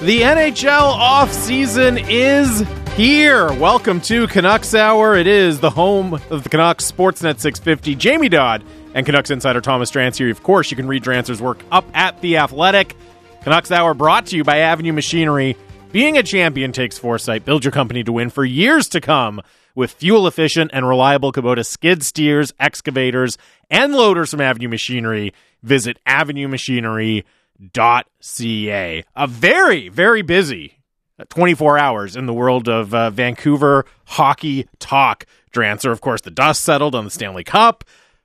The NHL offseason is here. Welcome to Canucks Hour. It is the home of the Canucks Sportsnet 650. Jamie Dodd and Canucks insider Thomas Drance here. Of course, you can read Drance's work up at The Athletic. Canucks Hour brought to you by Avenue Machinery. Being a champion takes foresight. Build your company to win for years to come with fuel efficient and reliable Kubota skid steers, excavators, and loaders from Avenue Machinery. Visit Avenue Machinery ca. A very, very busy 24 hours in the world of uh, Vancouver hockey talk. Drancer, of course, the dust settled on the Stanley Cup.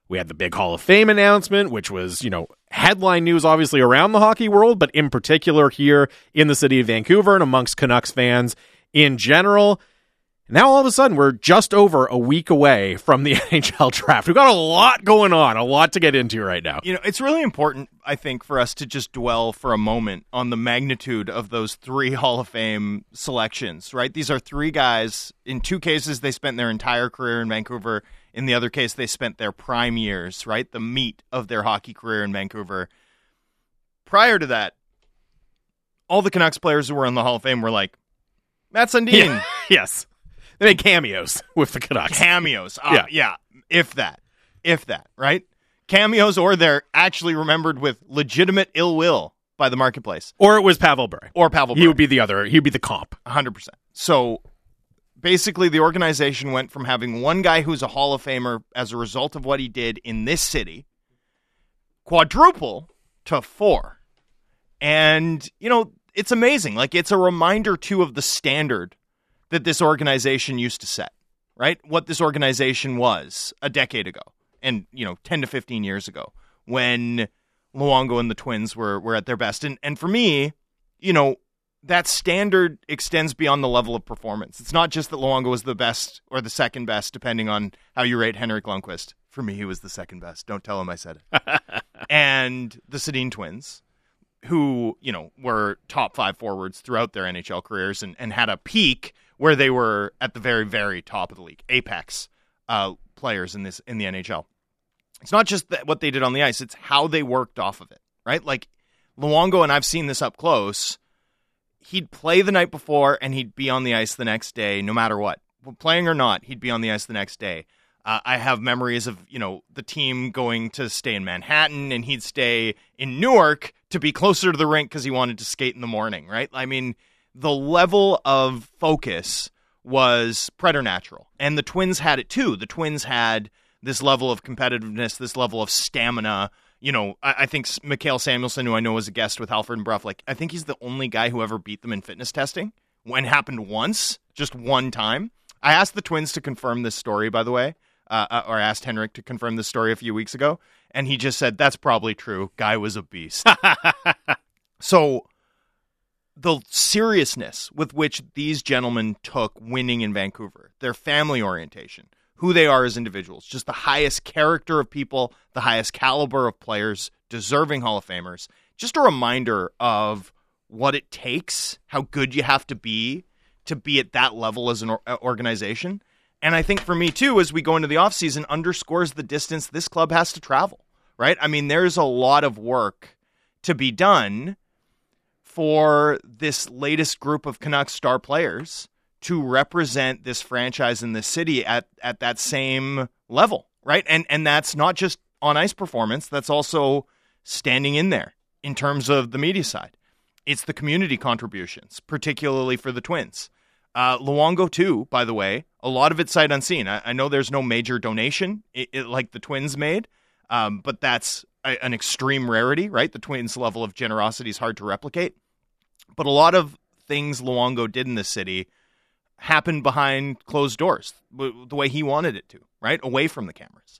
We had the big Hall of Fame announcement, which was, you know, headline news obviously around the hockey world, but in particular here in the city of Vancouver and amongst Canucks fans in general. Now all of a sudden we're just over a week away from the NHL draft. We've got a lot going on, a lot to get into right now. You know, it's really important, I think, for us to just dwell for a moment on the magnitude of those three Hall of Fame selections, right? These are three guys. In two cases, they spent their entire career in Vancouver. In the other case, they spent their prime years, right? The meat of their hockey career in Vancouver. Prior to that, all the Canucks players who were in the Hall of Fame were like, Mats Sundin. Yeah. yes. They made cameos with the Canucks. Cameos. Uh, yeah. Yeah. If that. If that, right? Cameos, or they're actually remembered with legitimate ill will by the marketplace. Or it was Pavel Bure. Or Pavel Bure. He would be the other. He would be the comp. 100%. So basically, the organization went from having one guy who's a Hall of Famer as a result of what he did in this city, quadruple to four. And, you know, it's amazing. Like, it's a reminder, too, of the standard that this organization used to set, right? What this organization was a decade ago and, you know, 10 to 15 years ago when Luongo and the Twins were, were at their best. And, and for me, you know, that standard extends beyond the level of performance. It's not just that Luongo was the best or the second best, depending on how you rate Henrik Lundqvist. For me, he was the second best. Don't tell him I said it. and the Sedin twins, who, you know, were top five forwards throughout their NHL careers and, and had a peak where they were at the very, very top of the league, apex uh, players in this in the NHL. It's not just that what they did on the ice; it's how they worked off of it, right? Like Luongo, and I've seen this up close. He'd play the night before, and he'd be on the ice the next day, no matter what, playing or not. He'd be on the ice the next day. Uh, I have memories of you know the team going to stay in Manhattan, and he'd stay in Newark to be closer to the rink because he wanted to skate in the morning. Right? I mean, the level of focus was preternatural. And the Twins had it too. The Twins had this level of competitiveness, this level of stamina. You know, I, I think Mikael Samuelsson, who I know was a guest with Halford and Brough, like I think he's the only guy who ever beat them in fitness testing. When happened once, just one time. I asked the Twins to confirm this story, by the way, uh, uh or asked Henrik to confirm this story a few weeks ago, and he just said that's probably true. Guy was a beast. so the seriousness with which these gentlemen took winning in Vancouver, their family orientation, who they are as individuals, just the highest character of people, the highest caliber of players, deserving Hall of Famers. Just a reminder of what it takes, how good you have to be to be at that level as an uh, organization. And I think for me too, as we go into the offseason, underscores the distance this club has to travel, right? I mean, there's a lot of work to be done for this latest group of Canucks star players to represent this franchise in the city at at that same level, right? And and that's not just on ice performance, that's also standing in there in terms of the media side. It's the community contributions, particularly for the Twins. Uh, Luongo too, by the way, a lot of it sight unseen. I, I know there's no major donation it, it, like the Twins made, um, but that's a, an extreme rarity, right? The Twins' level of generosity is hard to replicate. But a lot of things Luongo did in the city happened behind closed doors, the way he wanted it to, right? Away from the cameras.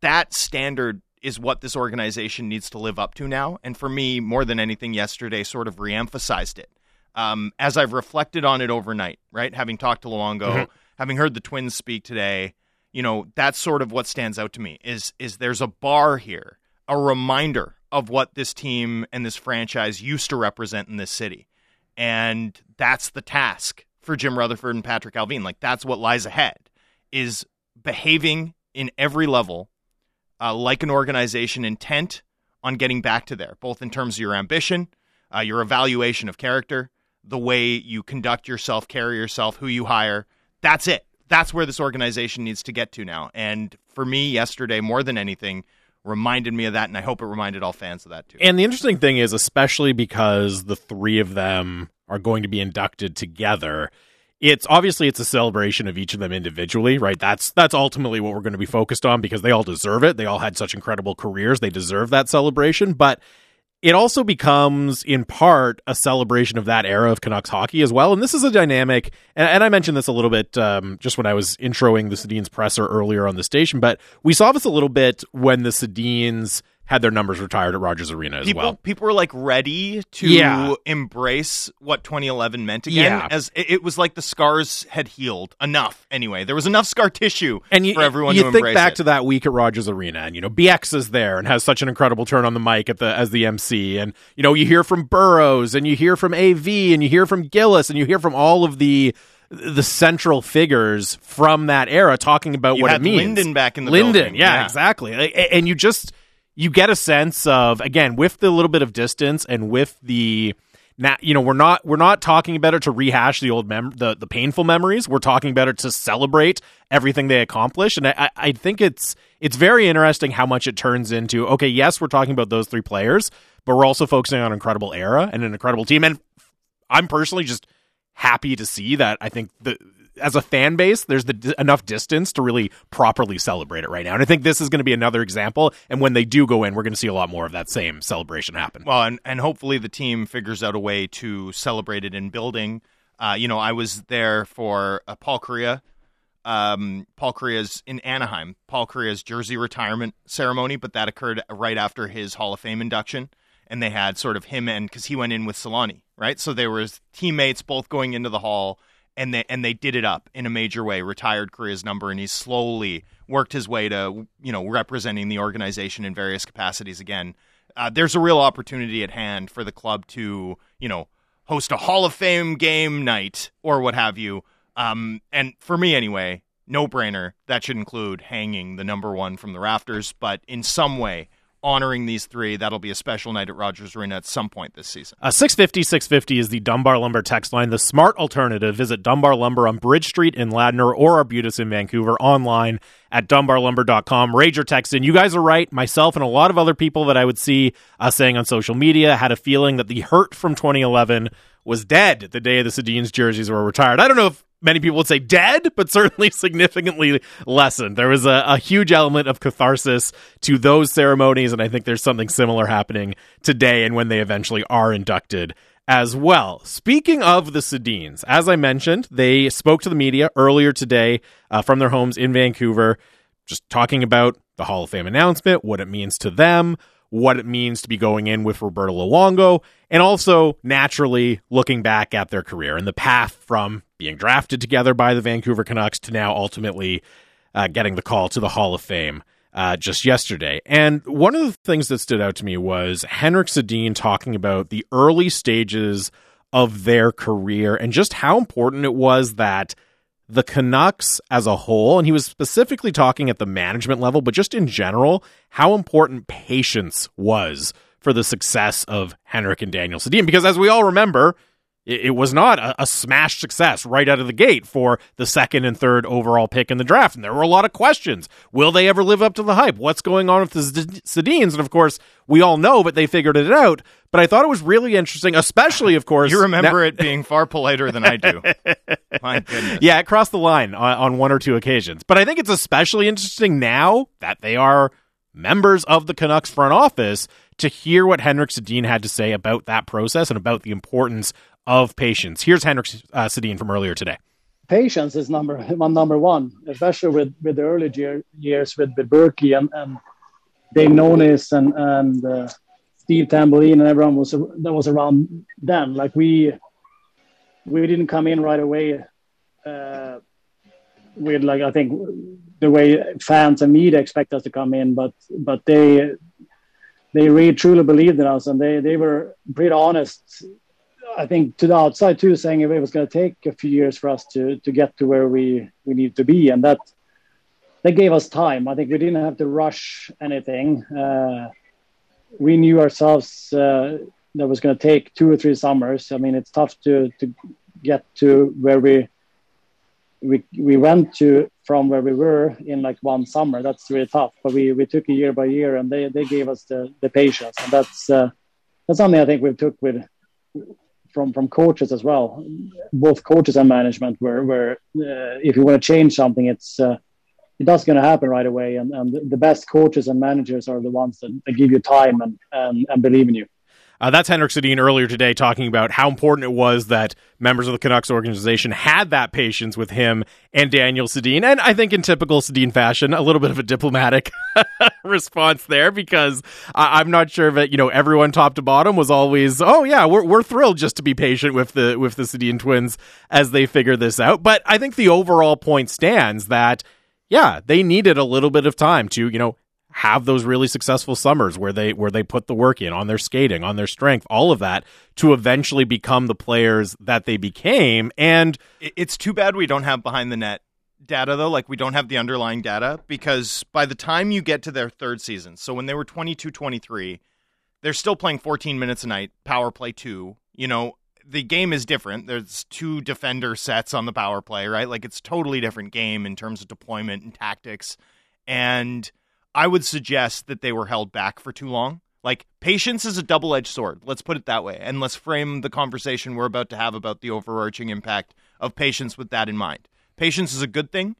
That standard is what this organization needs to live up to now. And for me, more than anything, yesterday sort of reemphasized it. Um, as I've reflected on it overnight, right? Having talked to Luongo, mm-hmm. having heard the Twins speak today, you know, that's sort of what stands out to me is is there's a bar here, a reminder of what this team and this franchise used to represent in this city. And that's the task for Jim Rutherford and Patrick Allvin. Like that's what lies ahead is behaving in every level uh, like an organization intent on getting back to there, both in terms of your ambition, uh, your evaluation of character, the way you conduct yourself, carry yourself, who you hire. That's it. That's where this organization needs to get to now. And for me, yesterday, more than anything, reminded me of that, and I hope it reminded all fans of that too. And the interesting thing is, especially because the three of them are going to be inducted together, it's obviously it's a celebration of each of them individually, right? That's that's ultimately what we're going to be focused on because they all deserve it. They all had such incredible careers; they deserve that celebration. But it also becomes in part a celebration of that era of Canucks hockey as well. And this is a dynamic, and, and I mentioned this a little bit um, just when I was introing the Sedins presser earlier on the station, but we saw this a little bit when the Sedins had their numbers retired at Rogers Arena as people, well. People were like ready to Yeah. embrace what 2011 meant again. Yeah. As it, it was like the scars had healed enough. Anyway, there was enough scar tissue and you, for everyone you to think embrace back it. to that week at Rogers Arena, and you know BX is there and has such an incredible turn on the mic at the as the MC, and you know you hear from Burrows, and you hear from AV, and you hear from Gillis, and you hear from all of the the central figures from that era talking about You what it means. Linden back in the Linden, building, yeah, yeah. exactly, and you just you get a sense of again with the little bit of distance and with the now you know we're not we're not talking about it to rehash the old mem the the painful memories. We're talking about it to celebrate everything they accomplished. And I, I think it's it's very interesting how much it turns into okay yes we're talking about those three players but we're also focusing on an incredible era and an incredible team. And I'm personally just happy to see that. I think the as a fan base, there's the enough distance to really properly celebrate it right now. And I think this is going to be another example. And when they do go in, we're going to see a lot more of that same celebration happen. Well, and, and hopefully the team figures out a way to celebrate it in building. Uh, you know, I was there for uh, Paul Kariya. Um, Paul Kariya's in Anaheim. Paul Kariya's jersey retirement ceremony, but that occurred right after his Hall of Fame induction, and they had sort of him and because he went in with Selanne, right? So they were teammates both going into the hall, and they and they did it up in a major way. Retired Kariya's number, and he slowly worked his way to you know representing the organization in various capacities again uh, there's a real opportunity at hand for the club to, you know, host a Hall of Fame game night or what have you. Um, and for me, anyway, no brainer. That should include hanging the number one from the rafters, but in some way, honoring these three. That'll be a special night at Rogers Arena at some point this season. Uh, 650 650 is the Dunbar Lumber text line, the smart alternative. Visit Dunbar Lumber on Bridge Street in Ladner or Arbutus in Vancouver online at dunbarlumber.com. Rager text in. You guys are right. Myself and a lot of other people that I would see uh, saying on social media had a feeling that the hurt from 2011 was dead the day the Sedin's jerseys were retired. I don't know if many people would say dead, but certainly significantly lessened. There was a, a huge element of catharsis to those ceremonies, and I think there's something similar happening today and when they eventually are inducted as well. Speaking of the Sedins, as I mentioned, they spoke to the media earlier today uh, from their homes in Vancouver, just talking about the Hall of Fame announcement, what it means to them, what it means to be going in with Roberto Luongo, and also naturally looking back at their career and the path from being drafted together by the Vancouver Canucks to now ultimately uh, getting the call to the Hall of Fame uh, just yesterday. And one of the things that stood out to me was Henrik Sedin talking about the early stages of their career and just how important it was that the Canucks as a whole, and he was specifically talking at the management level, but just in general, how important patience was for the success of Henrik and Daniel Sedin. Because as we all remember, it, was not a, a smash success right out of the gate for the second and third overall pick in the draft. And there were a lot of questions. Will they ever live up to the hype? What's going on with the Sedins? And of course, we all know, but they figured it out. But I thought it was really interesting, especially, of course. You remember it being far politer than I do. My goodness. yeah, it crossed the line on, on one or two occasions. But I think it's especially interesting now that they are members of the Canucks front office to hear what Henrik Sedin had to say about that process and about the importance of patience. Here's Henrik uh, Sedin from earlier today. patience is number one, number one, especially with, with the early year, years with, with Burkie and, and Dave Nonis and, and uh, Steve Tambellini and everyone was that was around them. Like we we didn't come in right away uh, with like I think the way fans and media expect us to come in, but but they they really truly believed in us and they they were pretty honest I think to the outside too, saying it was going to take a few years for us to to get to where we we need to be, and that that gave us time. I think we didn't have to rush anything. Uh, we knew ourselves uh, that was going to take two or three summers. I mean, it's tough to to get to where we we we went to from where we were in like one summer. That's really tough. But we we took it year by year, and they they gave us the the patience, and that's uh, that's something I think we took with from from coaches as well, both coaches and management. Where where uh, if you want to change something, it's uh, that's going to happen right away, and, and the best coaches and managers are the ones that, that give you time and, and and believe in you. Uh, that's Henrik Sedin earlier today talking about how important it was that members of the Canucks organization had that patience with him and Daniel Sedin. And I think in typical Sedin fashion, a little bit of a diplomatic response there because I- am not sure that, you know, everyone top to bottom was always, oh yeah, we're, we're thrilled just to be patient with the, with the Sedin twins as they figure this out. But I think the overall point stands that yeah, they needed a little bit of time to, you know, have those really successful summers where they where they put the work in on their skating, on their strength, all of that to eventually become the players that they became. And it's too bad we don't have behind the net data though, like we don't have the underlying data because by the time you get to their third season, so when they were 22 23, they're still playing 14 minutes a night, power play 2. You know, the game is different. There's two defender sets on the power play, right? Like it's totally different game in terms of deployment and tactics. And I would suggest that they were held back for too long. Like patience is a double-edged sword. Let's put it that way, and let's frame the conversation we're about to have about the overarching impact of patience with that in mind. Patience is a good thing,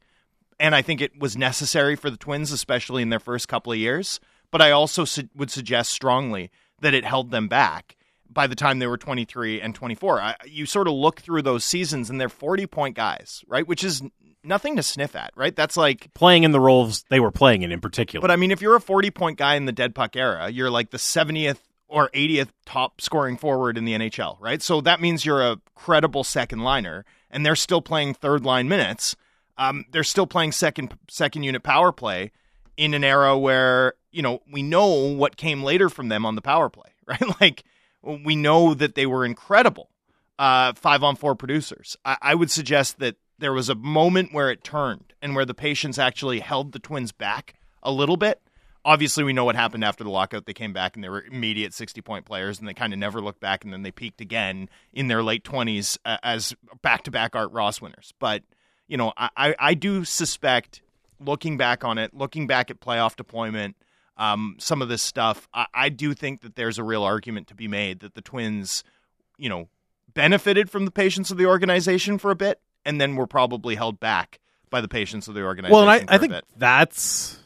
and I think it was necessary for the Twins, especially in their first couple of years. But I also su- would suggest strongly that it held them back by the time they were 23 and 24. I, you sort of look through those seasons, and they're 40 point guys, right? Which is nothing to sniff at, right? That's like playing in the roles they were playing in in particular. But I mean, if you're a 40 point guy in the dead puck era, you're like the 70th or 80th top scoring forward in the NHL, right? So that means you're a credible second liner, and they're still playing third line minutes. Um, they're still playing second second unit power play in an era where you know we know what came later from them on the power play, right? Like we know that they were incredible uh, five on four producers. I, I would suggest that there was a moment where it turned and where the patients actually held the Twins back a little bit. Obviously, we know what happened after the lockout. They came back and they were immediate 60 point players, and they kind of never looked back, and then they peaked again in their late 20s uh, as back to back Art Ross winners. But, you know, I, I do suspect, looking back on it, looking back at playoff deployment, um, some of this stuff, I, I do think that there's a real argument to be made that the Twins, you know, benefited from the patience of the organization for a bit and then were probably held back by the patience of the organization. Well, and I, I think that's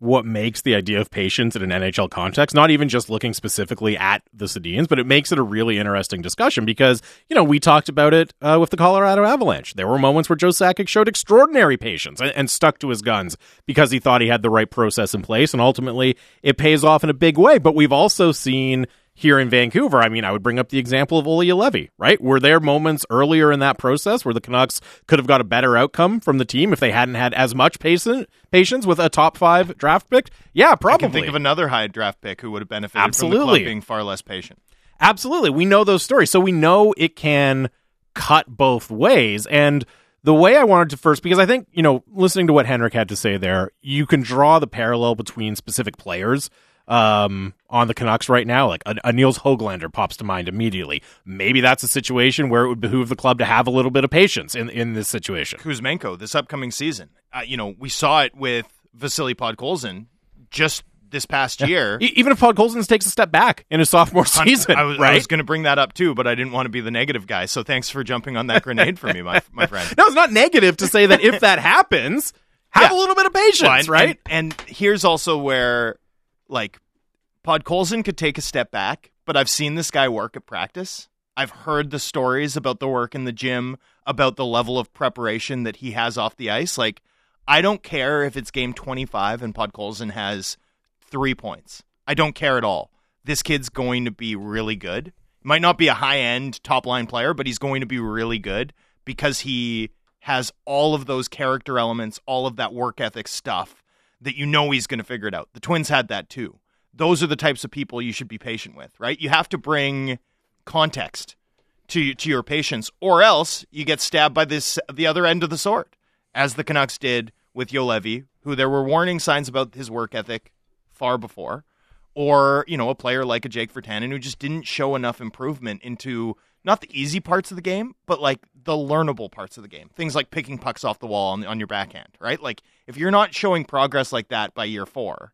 what makes the idea of patience in an NHL context, not even just looking specifically at the Sedins, but it makes it a really interesting discussion because, you know, we talked about it uh, with the Colorado Avalanche. There were moments where Joe Sakic showed extraordinary patience and, and, stuck to his guns because he thought he had the right process in place, and ultimately it pays off in a big way. But we've also seen here in Vancouver, I mean, I would bring up the example of Olli Juolevi, right? Were there moments earlier in that process where the Canucks could have got a better outcome from the team if they hadn't had as much patience with a top five draft pick? Yeah, probably. Think of another high draft pick who would have benefited Absolutely. from the club being far less patient. Absolutely. We know those stories. So we know it can cut both ways. And the way I wanted to first, because I think, you know, listening to what Henrik had to say there, you can draw the parallel between specific players um, on the Canucks right now. Like a, a Nils Hoglander pops to mind immediately. Maybe that's a situation where it would behoove the club to have a little bit of patience in in this situation. Kuzmenko this upcoming season. Uh, you know, we saw it with Vasily Podkolzin just this past yeah. year. even if Podkolzin takes a step back in his sophomore season, I was, right? was going to bring that up too, but I didn't want to be the negative guy. So thanks for jumping on that grenade for me, my my friend. No, it's not negative to say that if that happens, have yeah. a little bit of patience, right? And, and here's also where like Podkolzin could take a step back, but I've seen this guy work at practice. I've heard the stories about the work in the gym, about the level of preparation that he has off the ice. Like, I don't care if it's game 25 and Podkolzin has three points. I don't care at all. This kid's going to be really good. Might not be a high end top line player, but he's going to be really good because he has all of those character elements, all of that work ethic stuff that you know he's going to figure it out. The Twins had that too those are the types of people you should be patient with, right? You have to bring context to to your patience, or else you get stabbed by this the other end of the sword, as the Canucks did with Juolevi, who there were warning signs about his work ethic far before, or you know a player like a Jake Virtanen who just didn't show enough improvement into not the easy parts of the game, but like the learnable parts of the game. Things like picking pucks off the wall on, on your backhand, right? Like if you're not showing progress like that by year four,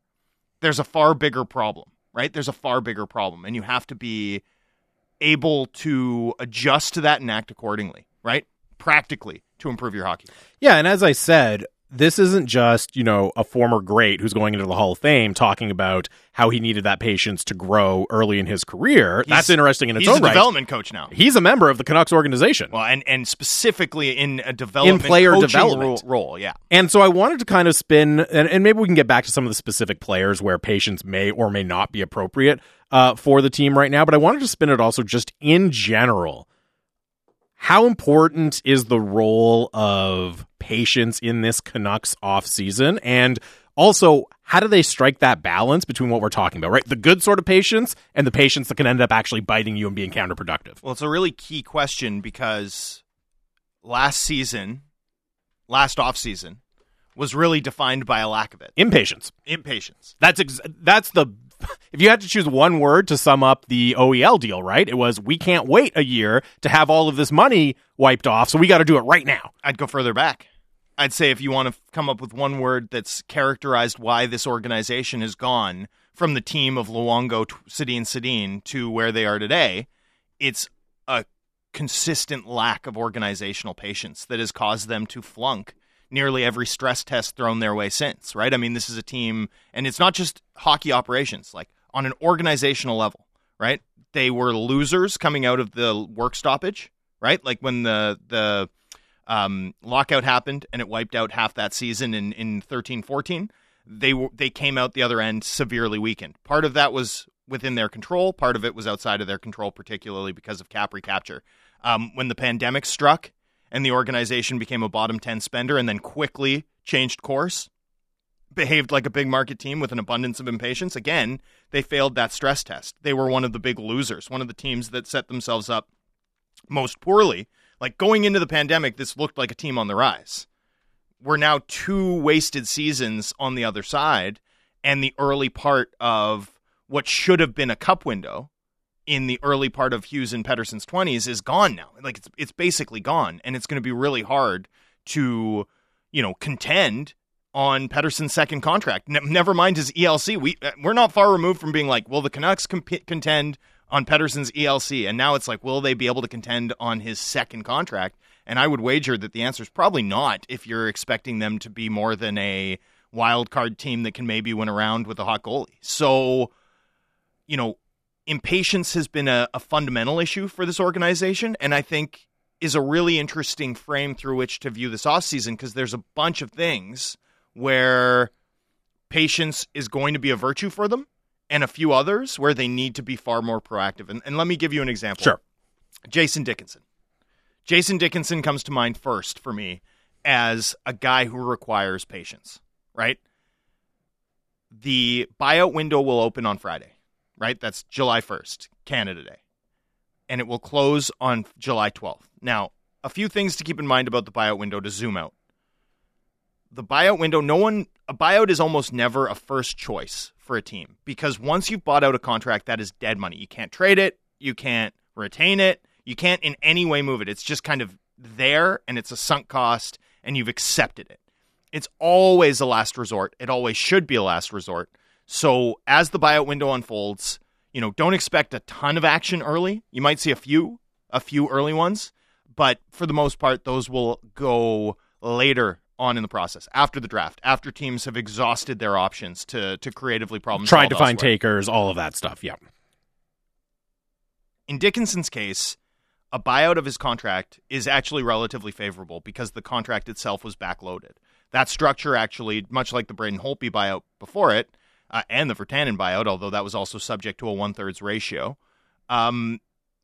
there's a far bigger problem, right? There's a far bigger problem, and you have to be able to adjust to that and act accordingly, right? Practically to improve your hockey. Yeah, and as I said, this isn't just, you know, a former great who's going into the Hall of Fame talking about how he needed that patience to grow early in his career. He's- That's interesting in its He's own a right. development coach now. He's a member of the Canucks organization. Well, and and specifically in a development player coaching development. ro- role, yeah. And so I wanted to kind of spin, and, and maybe we can get back to some of the specific players where patience may or may not be appropriate uh, for the team right now. But I wanted to spin it also just in general. How important is the role of patience in this Canucks offseason? And also, how do they strike that balance between what we're talking about, right? The good sort of patience and the patience that can end up actually biting you and being counterproductive. Well, it's a really key question because last season, last offseason, was really defined by a lack of it. Impatience. Impatience. That's ex- that's the if you had to choose one word to sum up the OEL deal, right? It was we can't wait a year to have all of this money wiped off, so we got to do it right now. I'd go further back. I'd say if you want to come up with one word that's characterized why this organization has gone from the team of Luongo, Sedin, Sedin to where they are today, it's a consistent lack of organizational patience that has caused them to flunk nearly every stress test thrown their way since, right? I mean, this is a team, and it's not just hockey operations, like on an organizational level, right? They were losers coming out of the work stoppage, right? Like when the, the, um, lockout happened and it wiped out half that season in, in 13 14 they were they came out the other end severely weakened. Part of that was within their control. Part of it was outside of their control particularly because of cap recapture. Um, when the pandemic struck and the organization became a bottom 10 spender and then quickly changed course behaved like a big market team with an abundance of impatience again they failed that stress test. They were one of the big losers one of the teams that set themselves up most poorly like going into the pandemic, this looked like a team on the rise. We're now two wasted seasons on the other side, and the early part of what should have been a cup window in the early part of Hughes and Pettersson's twenties is gone now. Like it's it's basically gone, and it's going to be really hard to, you know, contend on Pettersson's second contract. Ne- never mind his ELC. We uh, we're not far removed from being like, well, the Canucks comp- contend on Pettersson's ELC, and now it's like, will they be able to contend on his second contract? And I would wager that the answer is probably not. If you're expecting them to be more than a wild card team that can maybe win around with a hot goalie, so you know, impatience has been a, a fundamental issue for this organization, and I think is a really interesting frame through which to view this offseason because there's a bunch of things where patience is going to be a virtue for them and a few others where they need to be far more proactive. And, and let me give you an example. Sure. Jason Dickinson. Jason Dickinson comes to mind first for me as a guy who requires patience, right? The buyout window will open on Friday, right? That's July 1st, Canada Day. And it will close on July 12th. Now, a few things to keep in mind about the buyout window to zoom out. The buyout window, no one, a buyout is almost never a first choice for a team because once you've bought out a contract, that is dead money. You can't trade it, you can't retain it, you can't in any way move it. It's just kind of there and it's a sunk cost and you've accepted it. It's always a last resort. It always should be a last resort. So as the buyout window unfolds, you know, don't expect a ton of action early. You might see a few, a few early ones, but for the most part, those will go later on in the process, after the draft, after teams have exhausted their options to to creatively problem Tried to find elsewhere. takers, all of that stuff. Yeah. In Dickinson's case, a buyout of his contract is actually relatively favorable because the contract itself was backloaded. That structure actually, much like the Braden Holtby buyout before it, uh, and the Virtanen buyout, although that was also subject to a one thirds ratio, um,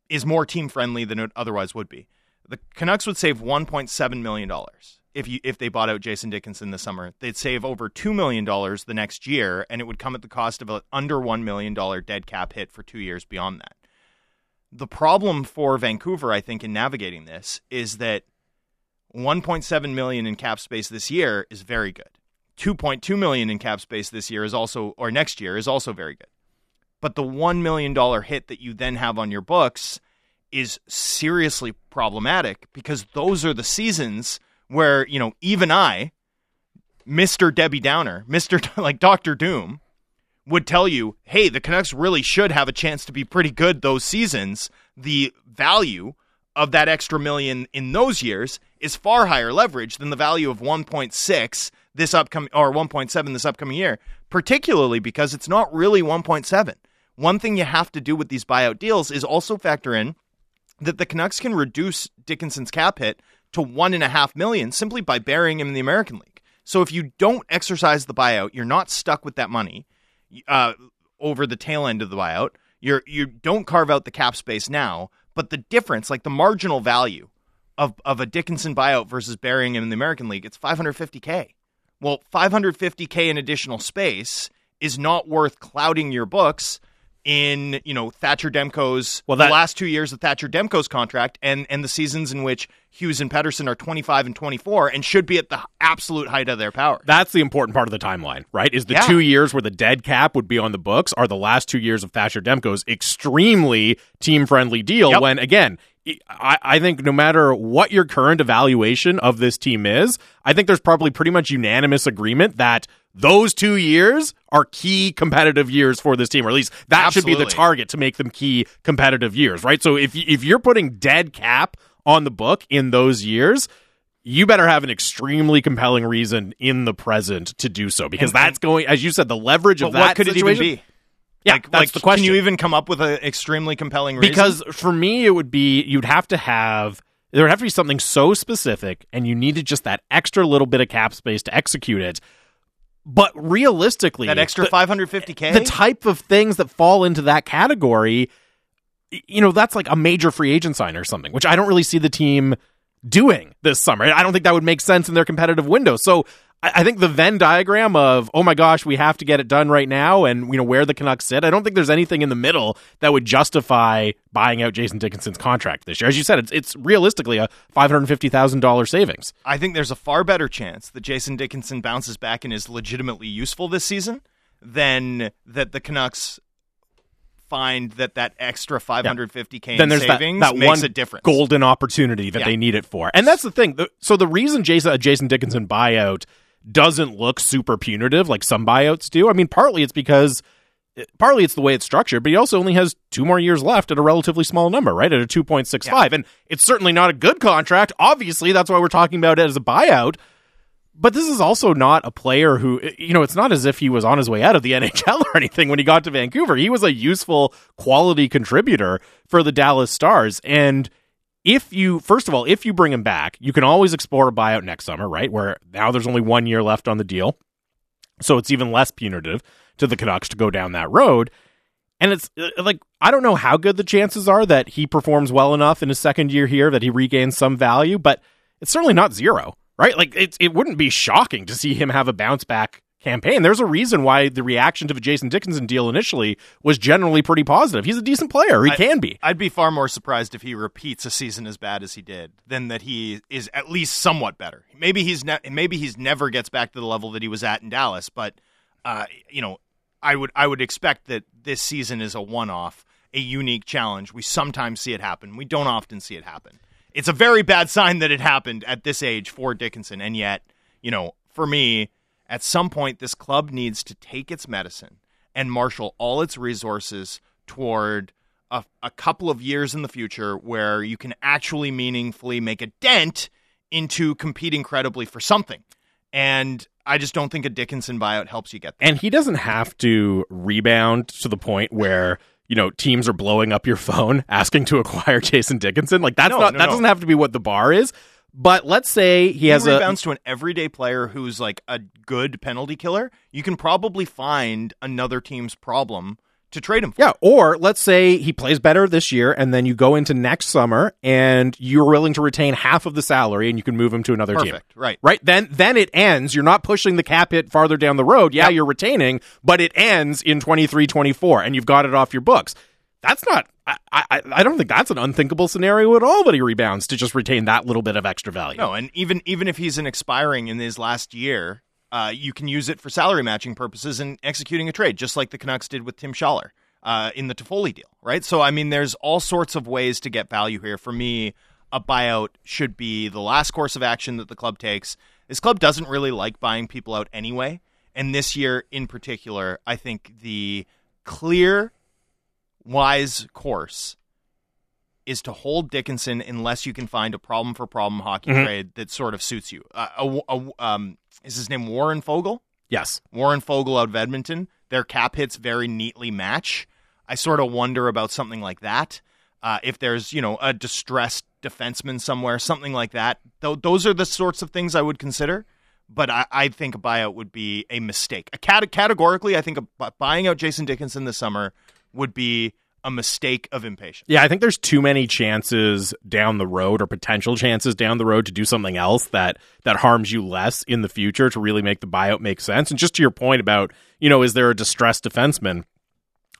is more team friendly than it otherwise would be. The Canucks would save 1.7 million dollars if you if they bought out Jason Dickinson this summer. They'd save over two million dollars the next year, and it would come at the cost of an under one million dollar dead cap hit for two years beyond that. The problem for Vancouver, I think, in navigating this is that 1.7 million in cap space this year is very good. 2.2 million in cap space this year is also, or next year is also very good. but the $1 million hit that you then have on your books is seriously problematic because those are the seasons where, you know, even I, Mr. Debbie Downer, Mr. like Dr. Doom, would tell you, hey, the Canucks really should have a chance to be pretty good those seasons. The value of that extra million in those years is far higher leverage than the value of 1.6 this upcoming or 1.7 this upcoming year, particularly because it's not really 1.7. One thing you have to do with these buyout deals is also factor in that the Canucks can reduce Dickinson's cap hit to one and a half million simply by burying him in the American League. So if you don't exercise the buyout, you're not stuck with that money uh, over the tail end of the buyout. You're you don't carve out the cap space now, but the difference, like the marginal value of of a Dickinson buyout versus burying him in the American League, it's 550k. Well, 550k in additional space is not worth clouding your books in you know Thatcher Demko's well, that, the last two years of Thatcher Demko's contract and and the seasons in which Hughes and Pettersson are 25 and 24 and should be at the absolute height of their power. That's the important part of the timeline, right? Is the yeah. two years where the dead cap would be on the books are the last two years of Thatcher Demko's extremely team friendly deal. Yep. When again, I, I, think no matter what your current evaluation of this team is, I think there's probably pretty much unanimous agreement that those two years are key competitive years for this team, or at least that Absolutely. should be the target to make them key competitive years, right? So if if you're putting dead cap on the book in those years, you better have an extremely compelling reason in the present to do so because and, that's going, as you said, the leverage of that. What could situation, it even be? Yeah, like, that's like, the question. Can you even come up with an extremely compelling reason? Because for me, it would be you'd have to have there would have to be something so specific, and you needed just that extra little bit of cap space to execute it. But realistically, that extra 550k, the type of things that fall into that category, you know, that's like a major free agent sign or something, which I don't really see the team doing this summer. I don't think that would make sense in their competitive window. So I think the Venn diagram of oh my gosh, we have to get it done right now, and you know where the Canucks sit. I don't think there's anything in the middle that would justify buying out Jason Dickinson's contract this year. As you said, it's it's realistically a five hundred fifty thousand dollars savings. I think there's a far better chance that Jason Dickinson bounces back and is legitimately useful this season than that the Canucks find that that extra 550k yeah. then there's savings that, that makes one a difference. golden opportunity that yeah. they need it for. And that's the thing. So the reason Jason, Jason Dickinson buyout doesn't look super punitive like some buyouts do. I mean, partly it's because partly it's the way it's structured, but he also only has two more years left at a relatively small number, right? At a 2.65. Yeah. And it's certainly not a good contract. Obviously, that's why we're talking about it as a buyout. But this is also not a player who, you know, it's not as if he was on his way out of the NHL or anything when he got to Vancouver. He was a useful quality contributor for the Dallas Stars. And if you first of all, if you bring him back, you can always explore a buyout next summer, right? Where now there's only one year left on the deal, so it's even less punitive to the Canucks to go down that road. And it's uh, like I don't know how good the chances are that he performs well enough in his second year here that he regains some value, but it's certainly not zero, right? Like it it wouldn't be shocking to see him have a bounce back campaign. There's a reason why the reaction to the Jason Dickinson deal initially was generally pretty positive. He's a decent player. He I, can be. I'd be far more surprised if he repeats a season as bad as he did than that he is at least somewhat better. Maybe he's ne- maybe he's never gets back to the level that he was at in Dallas, but uh, you know, I would I would expect that this season is a one-off, a unique challenge. We sometimes see it happen. We don't often see it happen. It's a very bad sign that it happened at this age for Dickinson, and yet, you know, for me, at some point, this club needs to take its medicine and marshal all its resources toward a, a, couple of years in the future where you can actually meaningfully make a dent into competing credibly for something. And I just don't think a Dickinson buyout helps you get there. And he doesn't have to rebound to the point where you know teams are blowing up your phone asking to acquire Jason Dickinson. Like that's no, not no, that no. doesn't have to be what the bar is. But let's say he, has rebounds a to an everyday player who's like a good penalty killer. You can probably find another team's problem to trade him for. Yeah, or let's say he plays better this year and then you go into next summer and you're willing to retain half of the salary and you can move him to another Perfect, team. Right. Right. Then then it ends. You're not pushing the cap hit farther down the road. Yeah, yep. you're retaining, but it ends in 23-24 and you've got it off your books. That's not I, I, I don't think that's an unthinkable scenario at all that he rebounds to just retain that little bit of extra value. No, and even even if he's an expiring in his last year, uh, you can use it for salary matching purposes and executing a trade, just like the Canucks did with Tim Schaller. uh, in the Toffoli deal, right? So, I mean, there's all sorts of ways to get value here. For me, a buyout should be the last course of action that the club takes. This club doesn't really like buying people out anyway. And this year in particular, I think the clear, wise course is to hold Dickinson unless you can find a problem for problem hockey Mhm. trade that sort of suits you. Uh, a, a- um, is his name Warren Foegele? Yes. Warren Foegele out of Edmonton. Their cap hits very neatly match. I sort of wonder about something like that. Uh, if there's, you know, a distressed defenseman somewhere, something like that. Th- those are the sorts of things I would consider. But I, I think a buyout would be a mistake. A cat- categorically, I think a, buying out Jason Dickinson this summer would be a mistake of impatience. Yeah, I think there's too many chances down the road or potential chances down the road to do something else that that harms you less in the future to really make the buyout make sense. And just to your point about, you know, is there a distressed defenseman?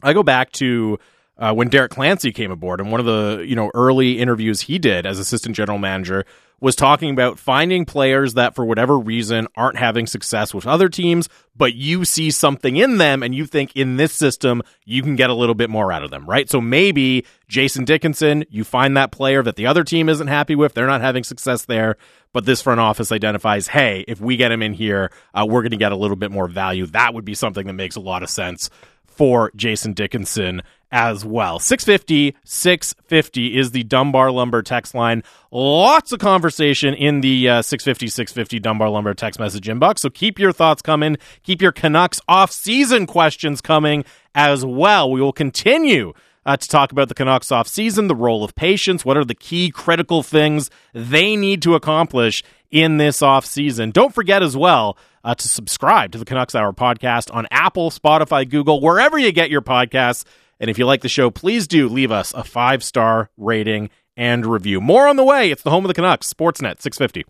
I go back to uh, when Derek Clancey came aboard, and one of the you know early interviews he did as assistant general manager was talking about finding players that for whatever reason aren't having success with other teams, but you see something in them and you think in this system you can get a little bit more out of them, right? So maybe Jason Dickinson, you find that player that the other team isn't happy with, they're not having success there, but this front office identifies, hey, if we get him in here, uh, we're going to get a little bit more value. That would be something that makes a lot of sense for Jason Dickinson as well. 650 650 is the Dunbar Lumber text line. Lots of conversation in the uh, 650 650 Dunbar Lumber text message inbox. So keep your thoughts coming. Keep your Canucks off-season questions coming as well. We will continue uh, to talk about the Canucks off season, the role of patience, what are the key critical things they need to accomplish in this off season. Don't forget as well uh, to subscribe to the Canucks Hour podcast on Apple, Spotify, Google, wherever you get your podcasts. And if you like the show, please do leave us a five star rating and review. More on the way. It's the home of the Canucks, Sportsnet 650.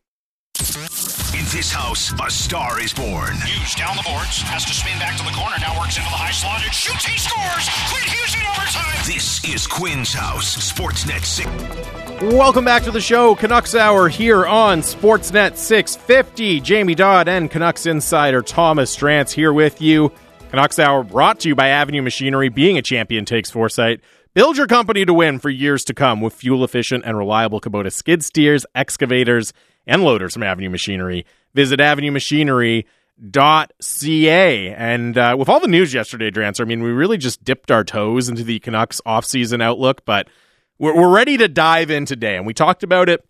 In this house, a star is born. Hughes down the boards, has to spin back to the corner, now works into the high slot and shoots, he scores! Quinn Hughes in overtime! This is Quinn's house. Sportsnet 6. Welcome back to the show, Canucks Hour here on Sportsnet 650. Jamie Dodd and Canucks insider Thomas Drance here with you. Canucks Hour brought to you by Avenue Machinery. Being a champion takes foresight. Build your company to win for years to come with fuel efficient and reliable Kubota skid steers, excavators, and loaders from Avenue Machinery. Visit avenuemachinery.ca. And uh, with all the news yesterday, Drance, I mean, we really just dipped our toes into the Canucks offseason outlook, but we're, we're ready to dive in today. And we talked about it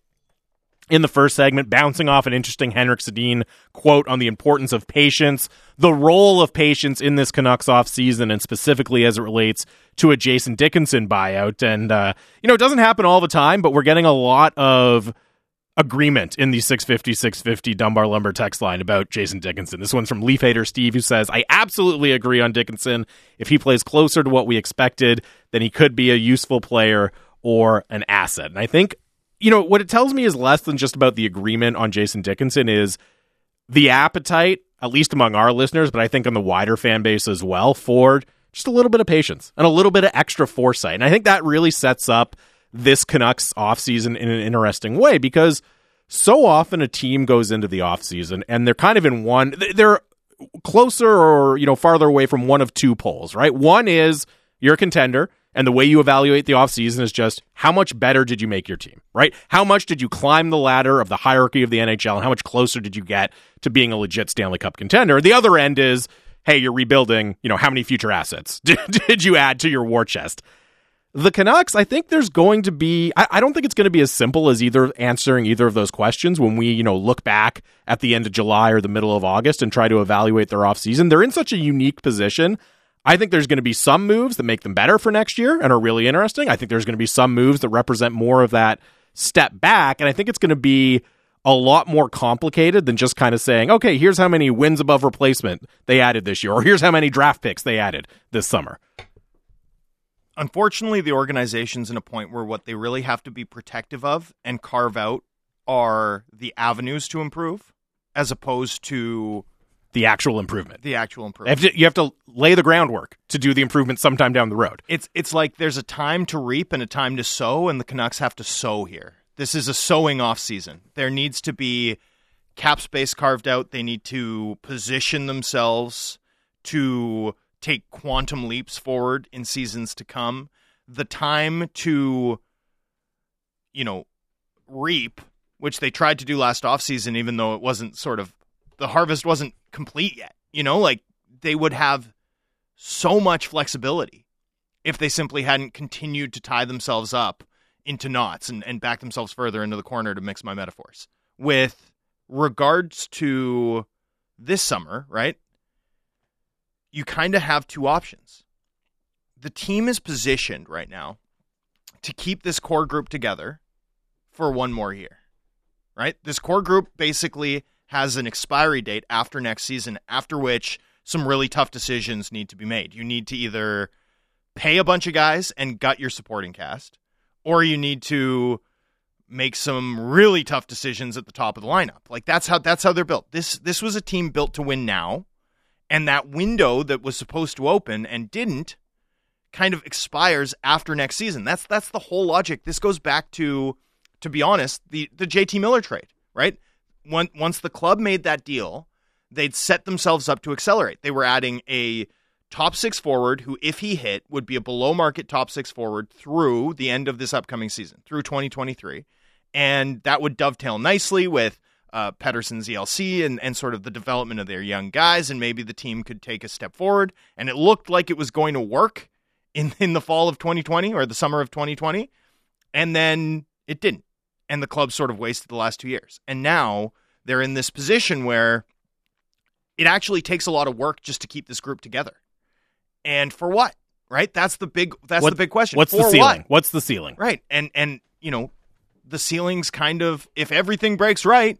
in the first segment, bouncing off an interesting Henrik Sedin quote on the importance of patience, the role of patience in this Canucks offseason, and specifically as it relates to a Jason Dickinson buyout. And, uh, you know, it doesn't happen all the time, but we're getting a lot of agreement in the 650 650 Dunbar Lumber text line about Jason Dickinson. This one's from Leaf Hater Steve, who says, I absolutely agree on Dickinson. If he plays closer to what we expected, then he could be a useful player or an asset. And I think you know what it tells me is less than just about the agreement on Jason Dickinson is the appetite, at least among our listeners, but I think on the wider fan base as well, for just a little bit of patience and a little bit of extra foresight. And I think that really sets up this Canucks offseason in an interesting way because so often a team goes into the offseason and they're kind of in one they're closer or you know farther away from one of two poles, right? One is you're a contender and the way you evaluate the offseason is just how much better did you make your team, right? How much did you climb the ladder of the hierarchy of the NHL and how much closer did you get to being a legit Stanley Cup contender? The other end is, hey, you're rebuilding, you know, how many future assets did, did you add to your war chest? The Canucks, I think there's going to be, I, I don't think it's going to be as simple as either answering either of those questions when we, you know, look back at the end of July or the middle of August and try to evaluate their offseason. They're in such a unique position I think there's going to be some moves that make them better for next year and are really interesting. I think there's going to be some moves that represent more of that step back. And I think it's going to be a lot more complicated than just kind of saying, okay, here's how many wins above replacement they added this year, or here's how many draft picks they added this summer. Unfortunately, the organization's in a point where what they really have to be protective of and carve out are the avenues to improve as opposed to the actual improvement. the actual You improvement. have, to, you have to lay the groundwork to do the improvement sometime down the road. It's it's like there's a time to reap and a time to sow, and the Canucks have to sow here. This is a sowing off season. There needs to be cap space carved out. They need to position themselves to take quantum leaps forward in seasons to come. The time to, you know, reap, which they tried to do last offseason, even though it wasn't sort of the harvest wasn't complete yet. You know, like they would have so much flexibility if they simply hadn't continued to tie themselves up into knots and, and back themselves further into the corner to mix my metaphors. With regards to this summer, right? You kind of have two options. The team is positioned right now to keep this core group together for one more year, right? This core group basically has an expiry date after next season, after which some really tough decisions need to be made. You need to either pay a bunch of guys and gut your supporting cast, or you need to make some really tough decisions at the top of the lineup. Like that's how that's how they're built. This this was a team built to win now, and that window that was supposed to open and didn't kind of expires after next season. That's that's the whole logic. This goes back to to be honest, the the JT Miller trade, right? Once the club made that deal, they'd set themselves up to accelerate. They were adding a top six forward who, if he hit, would be a below market top six forward through the end of this upcoming season, through 2023. And that would dovetail nicely with uh, Pettersson's ELC and, and sort of the development of their young guys. And maybe the team could take a step forward. And it looked like it was going to work in, in the fall of 2020 or the summer of 2020. And then it didn't. And the club sort of wasted the last two years. And now they're in this position where it actually takes a lot of work just to keep this group together and for what? Right? That's the big that's What- the big question. What's for the ceiling? What? What's the ceiling? Right. And and you know, the ceiling's kind of if everything breaks right,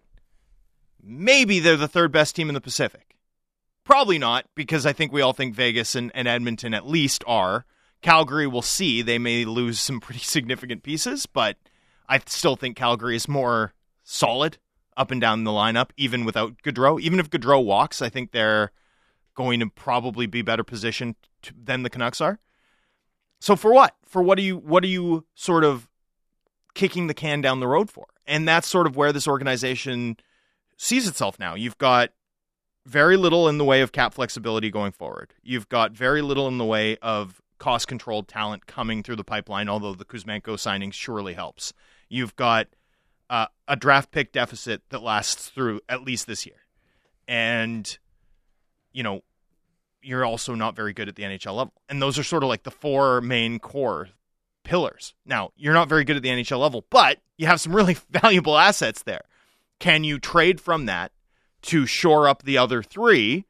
maybe they're the third best team in the Pacific. Probably not, because I think we all think Vegas and, and Edmonton at least are. Calgary will see. They may lose some pretty significant pieces, but I still think Calgary is more solid up and down the lineup, even without Gaudreau. Even if Gaudreau walks, I think they're going to probably be better positioned to, than the Canucks are. So for what? For what are you what are you sort of kicking the can down the road for? And that's sort of where this organization sees itself now. You've got very little in the way of cap flexibility going forward. You've got very little in the way of cost controlled talent coming through the pipeline, although the Kuzmenko signing surely helps. You've got uh, a draft pick deficit that lasts through at least this year. And, you know, you're also not very good at the NHL level. And those are sort of like the four main core pillars. Now, you're not very good at the NHL level, but you have some really valuable assets there. Can you trade from that to shore up the other three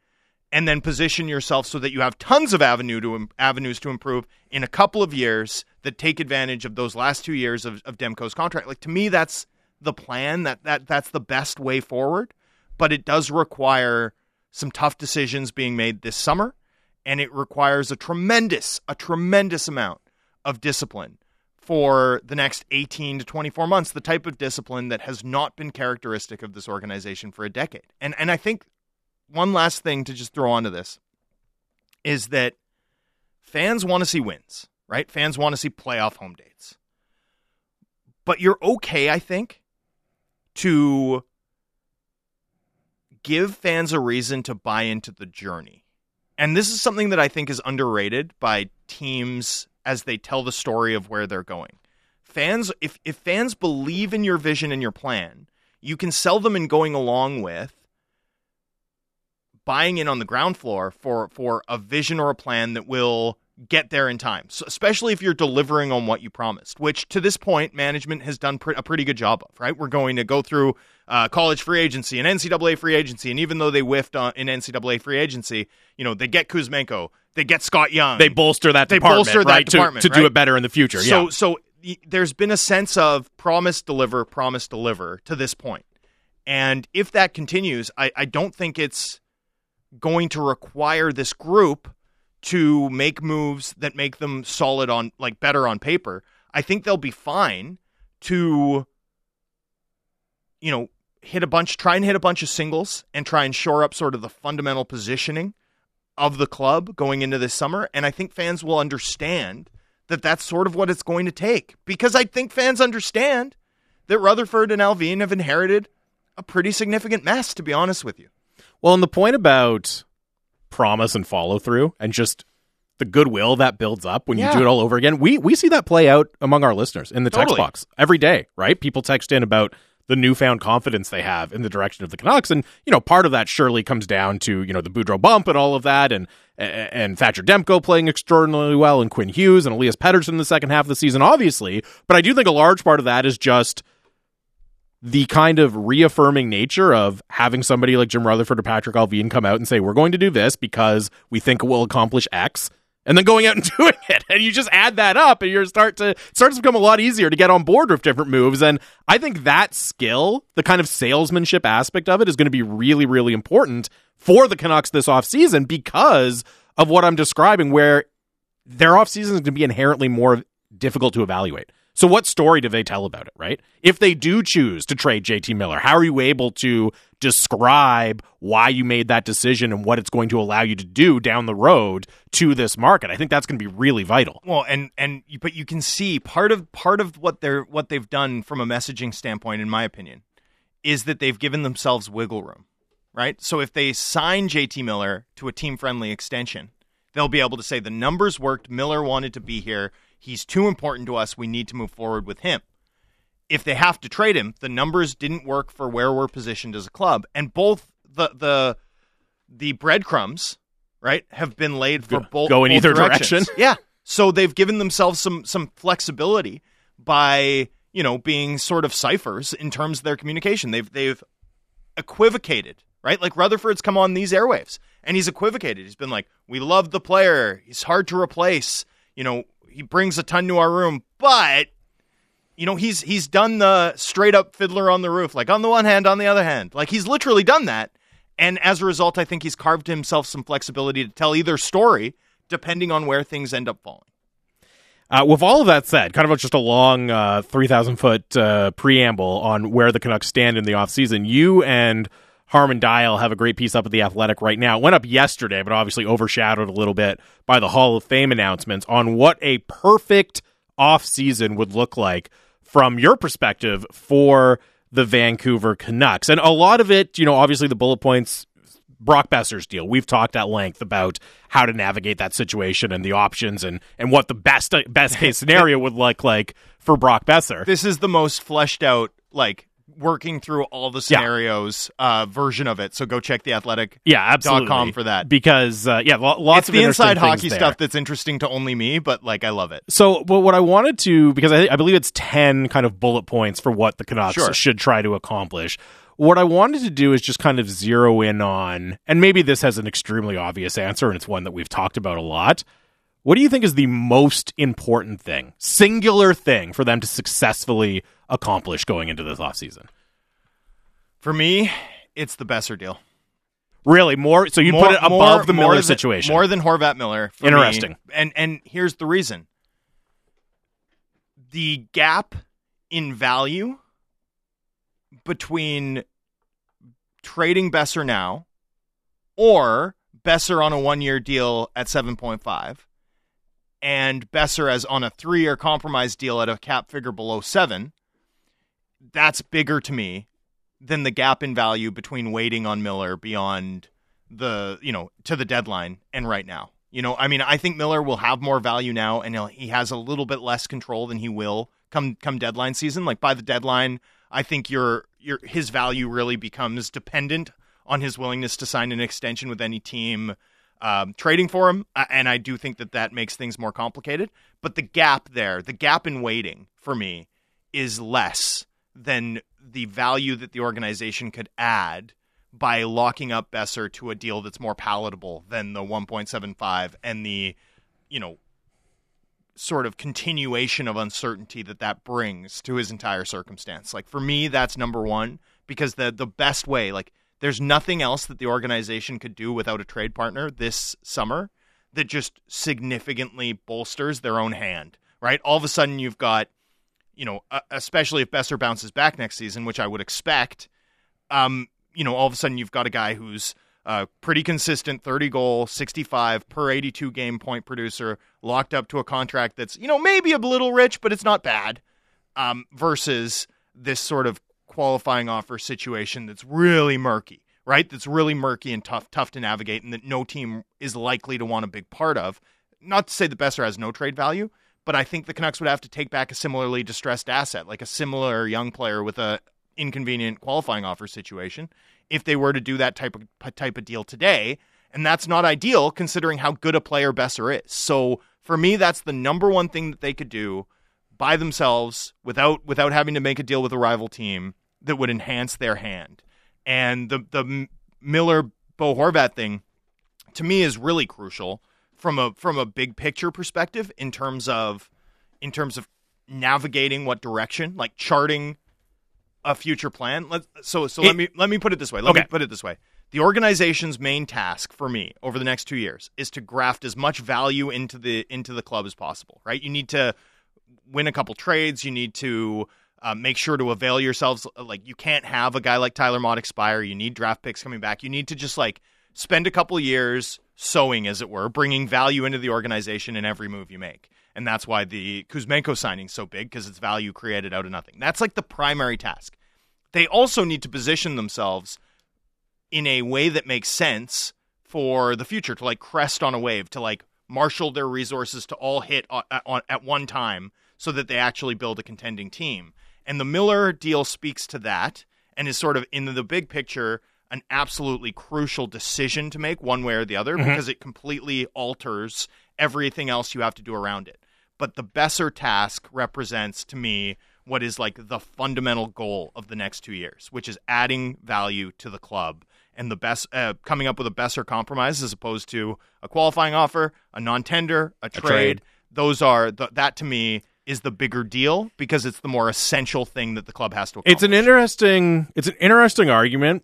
and then position yourself so that you have tons of avenue to avenues to improve in a couple of years that take advantage of those last two years of, of Demko's contract? Like to me, that's the plan. That that that's the best way forward. But it does require some tough decisions being made this summer, and it requires a tremendous, a tremendous amount of discipline for the next 18 to 24 months, the type of discipline that has not been characteristic of this organization for a decade. And and I think one last thing to just throw onto this is that fans want to see wins, right? Fans want to see playoff home dates. But you're okay, I think, to give fans a reason to buy into the journey. And this is something that I think is underrated by teams as they tell the story of where they're going. Fans if if fans believe in your vision and your plan, you can sell them in going along with buying in on the ground floor for for a vision or a plan that will get there in time. So especially if you're delivering on what you promised, which to this point management has done pre- a pretty good job of. Right, we're going to go through uh, college free agency and NCAA free agency, and even though they whiffed on, in NCAA free agency, you know they get Kuzmenko, they get Scott Young, They bolster that They department, bolster that right, to- department, to, do right? it better in the future. So yeah. so there's been a sense of promise deliver, promise deliver to this point. And if that continues, I, I don't think it's going to require this group to make moves that make them solid on like better on paper. I think they'll be fine to you know, hit a bunch try and hit a bunch of singles and try and shore up sort of the fundamental positioning of the club going into this summer and I think fans will understand that that's sort of what it's going to take because I think fans understand that Rutherford and Allvin have inherited a pretty significant mess to be honest with you. Well, and the point about promise and follow through and just the goodwill that builds up when Yeah. you do it all over again. We we see that play out among our listeners in the text box every day, right? People text in about the newfound confidence they have in the direction of the Canucks, and you know part of that surely comes down to you know the Boudreau bump and all of that, and and Thatcher Demko playing extraordinarily well, and Quinn Hughes and Elias Pettersson in the second half of the season, obviously. But I do think a large part of that is just the kind of reaffirming nature of having somebody like Jim Rutherford or Patrick Allvin come out and say, we're going to do this because we think it will accomplish X. And then going out and doing it, and you just add that up, and you start to starts to become a lot easier to get on board with different moves. And I think that skill, the kind of salesmanship aspect of it, is going to be really, really important for the Canucks this offseason because of what I'm describing, where their offseason is going to be inherently more difficult to evaluate. So, what story do they tell about it, right? If they do choose to trade JT Miller, how are you able to describe why you made that decision and what it's going to allow you to do down the road to this market? I think that's going to be really vital. Well, and and but you can see part of part of what they're what they've done from a messaging standpoint, in my opinion, is that they've given themselves wiggle room, right? So if they sign JT Miller to a team friendly extension, they'll be able to say the numbers worked. Miller wanted to be here. He's too important to us. We need to move forward with him. If they have to trade him, the numbers didn't work for where we're positioned as a club, and both the the the breadcrumbs, right, have been laid for both go in both either directions. direction. Yeah. So they've given themselves some some flexibility by, you know, being sort of ciphers in terms of their communication. They've they've equivocated, right? Like Rutherford's come on these airwaves and he's equivocated. He's been like, "We love the player. He's hard to replace. You know, he brings a ton to our room, but you know, he's he's done the straight up fiddler on the roof, like on the one hand, on the other hand. Like he's literally done that. And as a result, I think he's carved himself some flexibility to tell either story depending on where things end up falling. Uh, with all of that said, kind of just a long uh, 3,000 foot uh, preamble on where the Canucks stand in the offseason, you and Harman Dhillon have a great piece up at The Athletic right now. It went up yesterday, but obviously overshadowed a little bit by the Hall of Fame announcements on what a perfect offseason would look like from your perspective for the Vancouver Canucks. And a lot of it, you know, obviously the bullet points Brock Boeser's deal. We've talked at length about how to navigate that situation and the options and and what the best best case scenario would look like for Brock Boeser. This is the most fleshed out, like working through all the scenarios uh, version of it. So go check the athletic. Yeah, absolutely. com for that. because uh, yeah, lo- lots it's of the inside hockey there. stuff that's interesting to only me, but like I love it. So, but what I wanted to, because I, I believe it's 10 kind of bullet points for what the Canucks Sure. should try to accomplish. What I wanted to do is just kind of zero in on, and maybe this has an extremely obvious answer, and it's one that we've talked about a lot. What do you think is the most important thing, singular thing for them to successfully accomplish going into this offseason? For me, it's the Boeser deal. Really, more? So you put it above more- the Miller than- situation. More than Horvat Miller. for me. Interesting. And and here's the reason. The gap in value between trading Boeser now or Boeser on a one year deal at 7.5 and Boeser as on a three year compromise deal at a cap figure below seven, that's bigger to me than the gap in value between waiting on Miller beyond the you know to the deadline and right now. You know, I mean, I think Miller will have more value now, and he has a little bit less control than he will come come deadline season. Like by the deadline, I think your your his value really becomes dependent on his willingness to sign an extension with any team um, trading for him, and I do think that that makes things more complicated. But the gap there, the gap in waiting for me, is less than the value that the organization could add by locking up Boeser to a deal that's more palatable than the 1.75 and the, you know, sort of continuation of uncertainty that that brings to his entire circumstance. Like for me, that's number one because the the best way, like, there's nothing else that the organization could do without a trade partner this summer that just significantly bolsters their own hand. Right? All of a sudden, you've got, you know, uh, especially if Boeser bounces back next season, which I would expect. Um, you know, all of a sudden you've got a guy who's uh, pretty consistent 30 goal, 65 per 82 game point producer, locked up to a contract that's, you know, maybe a little rich, but it's not bad, um, versus this sort of qualifying offer situation that's really murky, right? That's really murky and tough, tough to navigate, and that no team is likely to want a big part of. Not to say that Boeser has no trade value, but I think the Canucks would have to take back a similarly distressed asset, like a similar young player with a inconvenient qualifying offer situation, if they were to do that type of type of deal today. And that's not ideal considering how good a player Boeser is. So for me, that's the number one thing that they could do by themselves without without having to make a deal with a rival team that would enhance their hand. And the the Miller Bo Horvat thing to me is really crucial from a from a big picture perspective in terms of in terms of navigating what direction, like charting a future plan. Let so so It- let me let me put it this way. Let Okay. me put it this way. The organization's main task for me over the next 2 years is to graft as much value into the into the club as possible, right? You need to win a couple trades, you need to uh, make sure to avail yourselves like you can't have a guy like Tyler Motte expire. You need draft picks coming back. You need to just like spend a couple years sowing, as it were, bringing value into the organization in every move you make. And that's why the Kuzmenko signing's so big because it's value created out of nothing. That's like the primary task. They also need to position themselves in a way that makes sense for the future to like crest on a wave, to like marshal their resources to all hit on, at one time so that they actually build a contending team. And the Miller deal speaks to that and is sort of in the big picture an absolutely crucial decision to make one way or the other because it completely alters everything else you have to do around it. But the Boeser task represents to me what is like the fundamental goal of the next two years, which is adding value to the club and the best uh, coming up with a Boeser compromise as opposed to a qualifying offer, a non-tender, a trade. trade. Those are the, that to me is the bigger deal because it's the more essential thing that the club has to accomplish. It's an interesting it's an interesting argument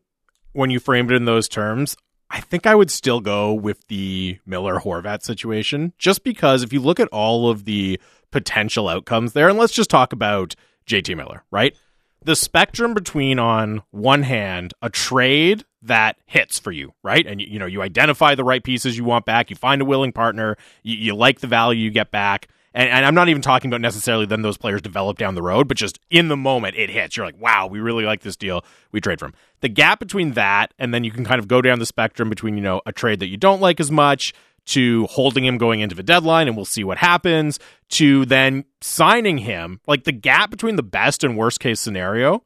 when you framed it in those terms. I think I would still go with the Miller Horvat situation just because if you look at all of the potential outcomes there and let's just talk about JT Miller, right? The spectrum between on one hand a trade that hits for you, right? And you, know, you identify the right pieces you want back, you find a willing partner, you, you like the value you get back. And, and I'm not even talking about necessarily then those players develop down the road, but just in the moment it hits. You're like, wow, we really like this deal. We trade for him. The gap between that and then you can kind of go down the spectrum between, you know, a trade that you don't like as much to holding him going into the deadline and we'll see what happens to then signing him. Like the gap between the best and worst case scenario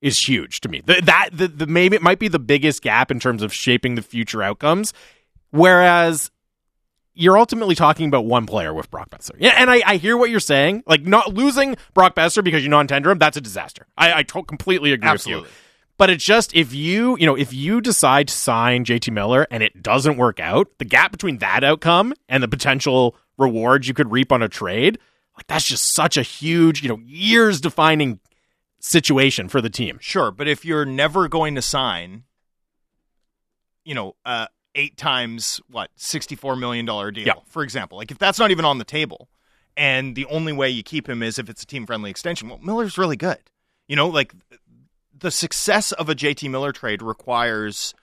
is huge to me. The, that the, the maybe it might be the biggest gap in terms of shaping the future outcomes. Whereas you're ultimately talking about one player with Brock Boeser. Yeah, and I, I hear what you're saying. Like not losing Brock Boeser because you non-tender him, that's a disaster. I, I completely agree with you. But it's just if you, you know, if you decide to sign JT Miller and it doesn't work out, the gap between that outcome and the potential rewards you could reap on a trade, like that's just such a huge, you know, years defining situation for the team. Sure, but if you're never going to sign, you know, uh, eight times what sixty-four million dollar deal, Yeah. for example, like if that's not even on the table, and the only way you keep him is if it's a team-friendly extension, well, Miller's really good. You know, like the success of a JT Miller trade requires,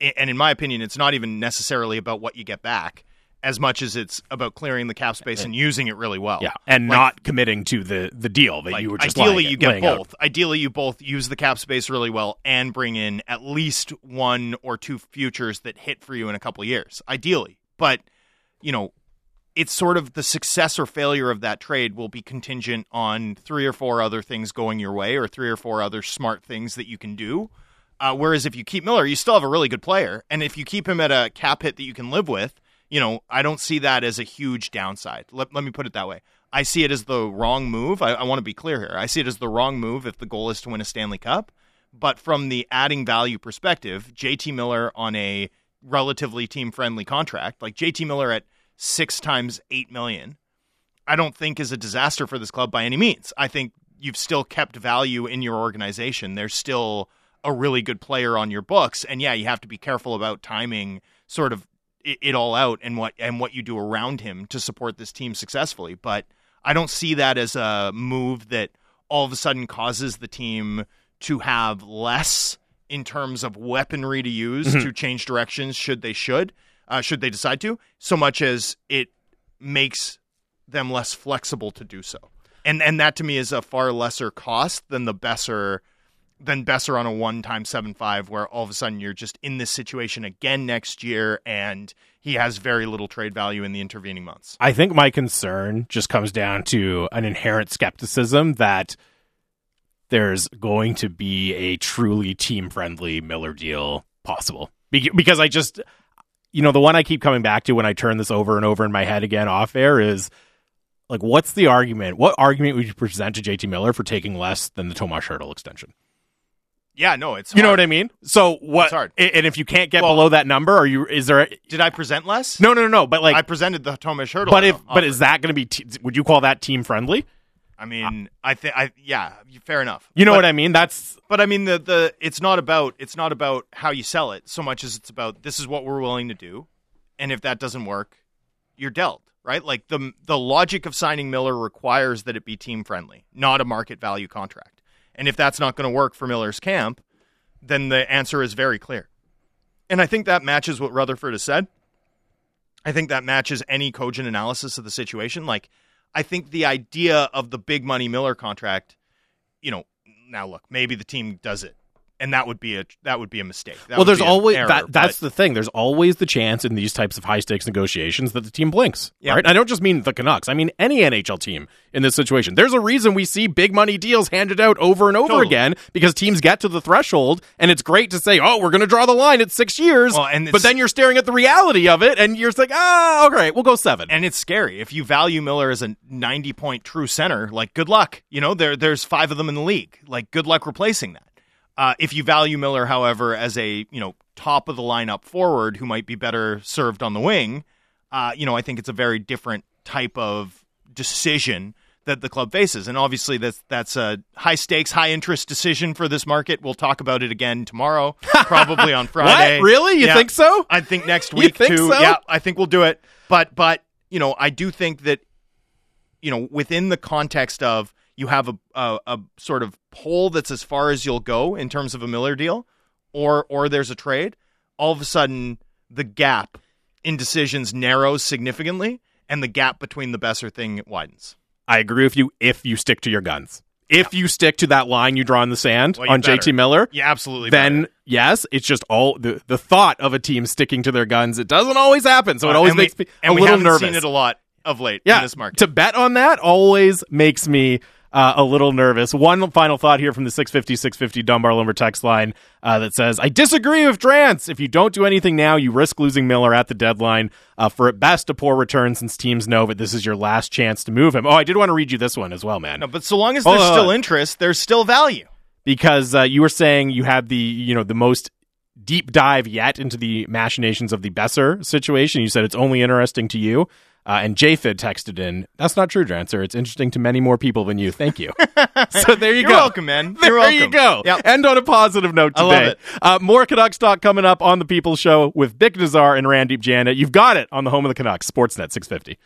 and in my opinion, it's not even necessarily about what you get back as much as it's about clearing the cap space and using it really well. Yeah, and Like, not committing to the the deal that like, you were just ideally you get laying out. both. Ideally, you both use the cap space really well and bring in at least one or two futures that hit for you in a couple of years. Ideally, but you know, it's sort of the success or failure of that trade will be contingent on three or four other things going your way, or three or four other smart things that you can do. Uh, whereas if you keep Miller, you still have a really good player, and if you keep him at a cap hit that you can live with, you know, I don't see that as a huge downside. Let, let me put it that way. I see it as the wrong move. I, I want to be clear here. I see it as the wrong move if the goal is to win a Stanley Cup. But from the adding value perspective, JT Miller on a relatively team friendly contract, like JT Miller at six times eight million, I don't think is a disaster for this club by any means. I think you've still kept value in your organization. There's still a really good player on your books, and yeah, you have to be careful about timing sort of it, it all out and what and what you do around him to support this team successfully. But I don't see that as a move that all of a sudden causes the team to have less in terms of weaponry to use to change directions should they should uh, should they decide to so much as it makes them less flexible to do so and and that to me is a far lesser cost than the Boeser than Boeser on a one time seven five, where all of a sudden you're just in this situation again next year, and he has very little trade value in the intervening months. I think my concern just comes down to an inherent skepticism that there's going to be a truly team friendly Miller deal possible. Because I just, you know, the one I keep coming back to when I turn this over and over in my head again off air is like, what's the argument? What argument would you present to JT Miller for taking less than the Tomas Hertl extension? Yeah, no, it's You know what I mean? So what? It's hard. And if you can't get Well- below that number, are you? Is there? A, Did I present less? no, no, no, no. But like, I presented the Thomas Hertl. but if, but is that going to be? T- would you call that team friendly? I mean, I think I yeah, fair enough. You know But- what I mean? That's But I mean the the it's not about it's not about how you sell it so much as it's about this is what we're willing to do, and if that doesn't work, you're dealt, right? Like the the logic of signing Miller requires that it be team friendly, not a market value contract. And if that's not going to work for Miller's camp, then the answer is very clear. And I think that matches what Rutherford has said. I think that matches any cogent analysis of the situation. Like, I think the idea of the big money Miller contract, you know, now look, maybe the team does it, and that would be a that would be a mistake. That well. There's always error, that. That's but- the thing. There's always the chance in these types of high stakes negotiations that the team blinks. Yeah. Right. I don't just mean the Canucks. I mean any NHL team in this situation. There's a reason we see big money deals handed out over and over Totally. again because teams get to the threshold, and it's great to say, "Oh, we're going to draw the line at six years," Well, and but then you're staring at the reality of it, and you're like, "Ah, okay, we'll go seven. and it's scary if you value Miller as a 90 point true center. Like, good luck. You know, there there's five of them in the league. Like, good luck replacing that. Uh, if you value Miller, however, as a you know top of the lineup forward who might be better served on the wing, uh, you know, I think it's a very different type of decision that the club faces. And obviously, that's that's a high stakes, high interest decision for this market. We'll talk about it again tomorrow, probably on Friday. Really? You Yeah. think so? I think next week think too. so? Yeah, I think we'll do it. But but you know, I do think that you know within the context of you have a, a a sort of poll that's as far as you'll go in terms of a Miller deal, or or there's a trade. All of a sudden, the gap in decisions narrows significantly, and the gap between the Boeser thing widens. I agree with you if you stick to your guns. If you stick to that line you draw in the sand Well, on better. JT Miller, Yeah, absolutely. then better. yes, it's just all the, the thought of a team sticking to their guns. It doesn't always happen, so it always Uh, and we- makes me and a we little nervous. Seen it a lot of late yeah, in this market. to bet on that always makes me uh, a little nervous. One final thought here from the 650 650 Dunbar Lumber text line uh, that says, I disagree with Drance. If you don't do anything now, you risk losing Miller at the deadline uh, for at best a poor return since teams know that this is your last chance to move him. Oh, I did want to read you this one as well, man. no, but so long as there's on, still interest, there's still value. because uh, you were saying you had the you know the most deep dive yet into the machinations of the Boeser situation. You said it's only interesting to you. Uh, and JFid texted in, "That's not true, Drancer. It's interesting to many more people than you. Thank you." so there you You're go. welcome, man. There You're welcome. you go. Yep. End on a positive note I today. love it. Uh, more Canucks talk coming up on the People Show with Bik Nizzar and Randip Janda. You've got it on the home of the Canucks, Sportsnet 650.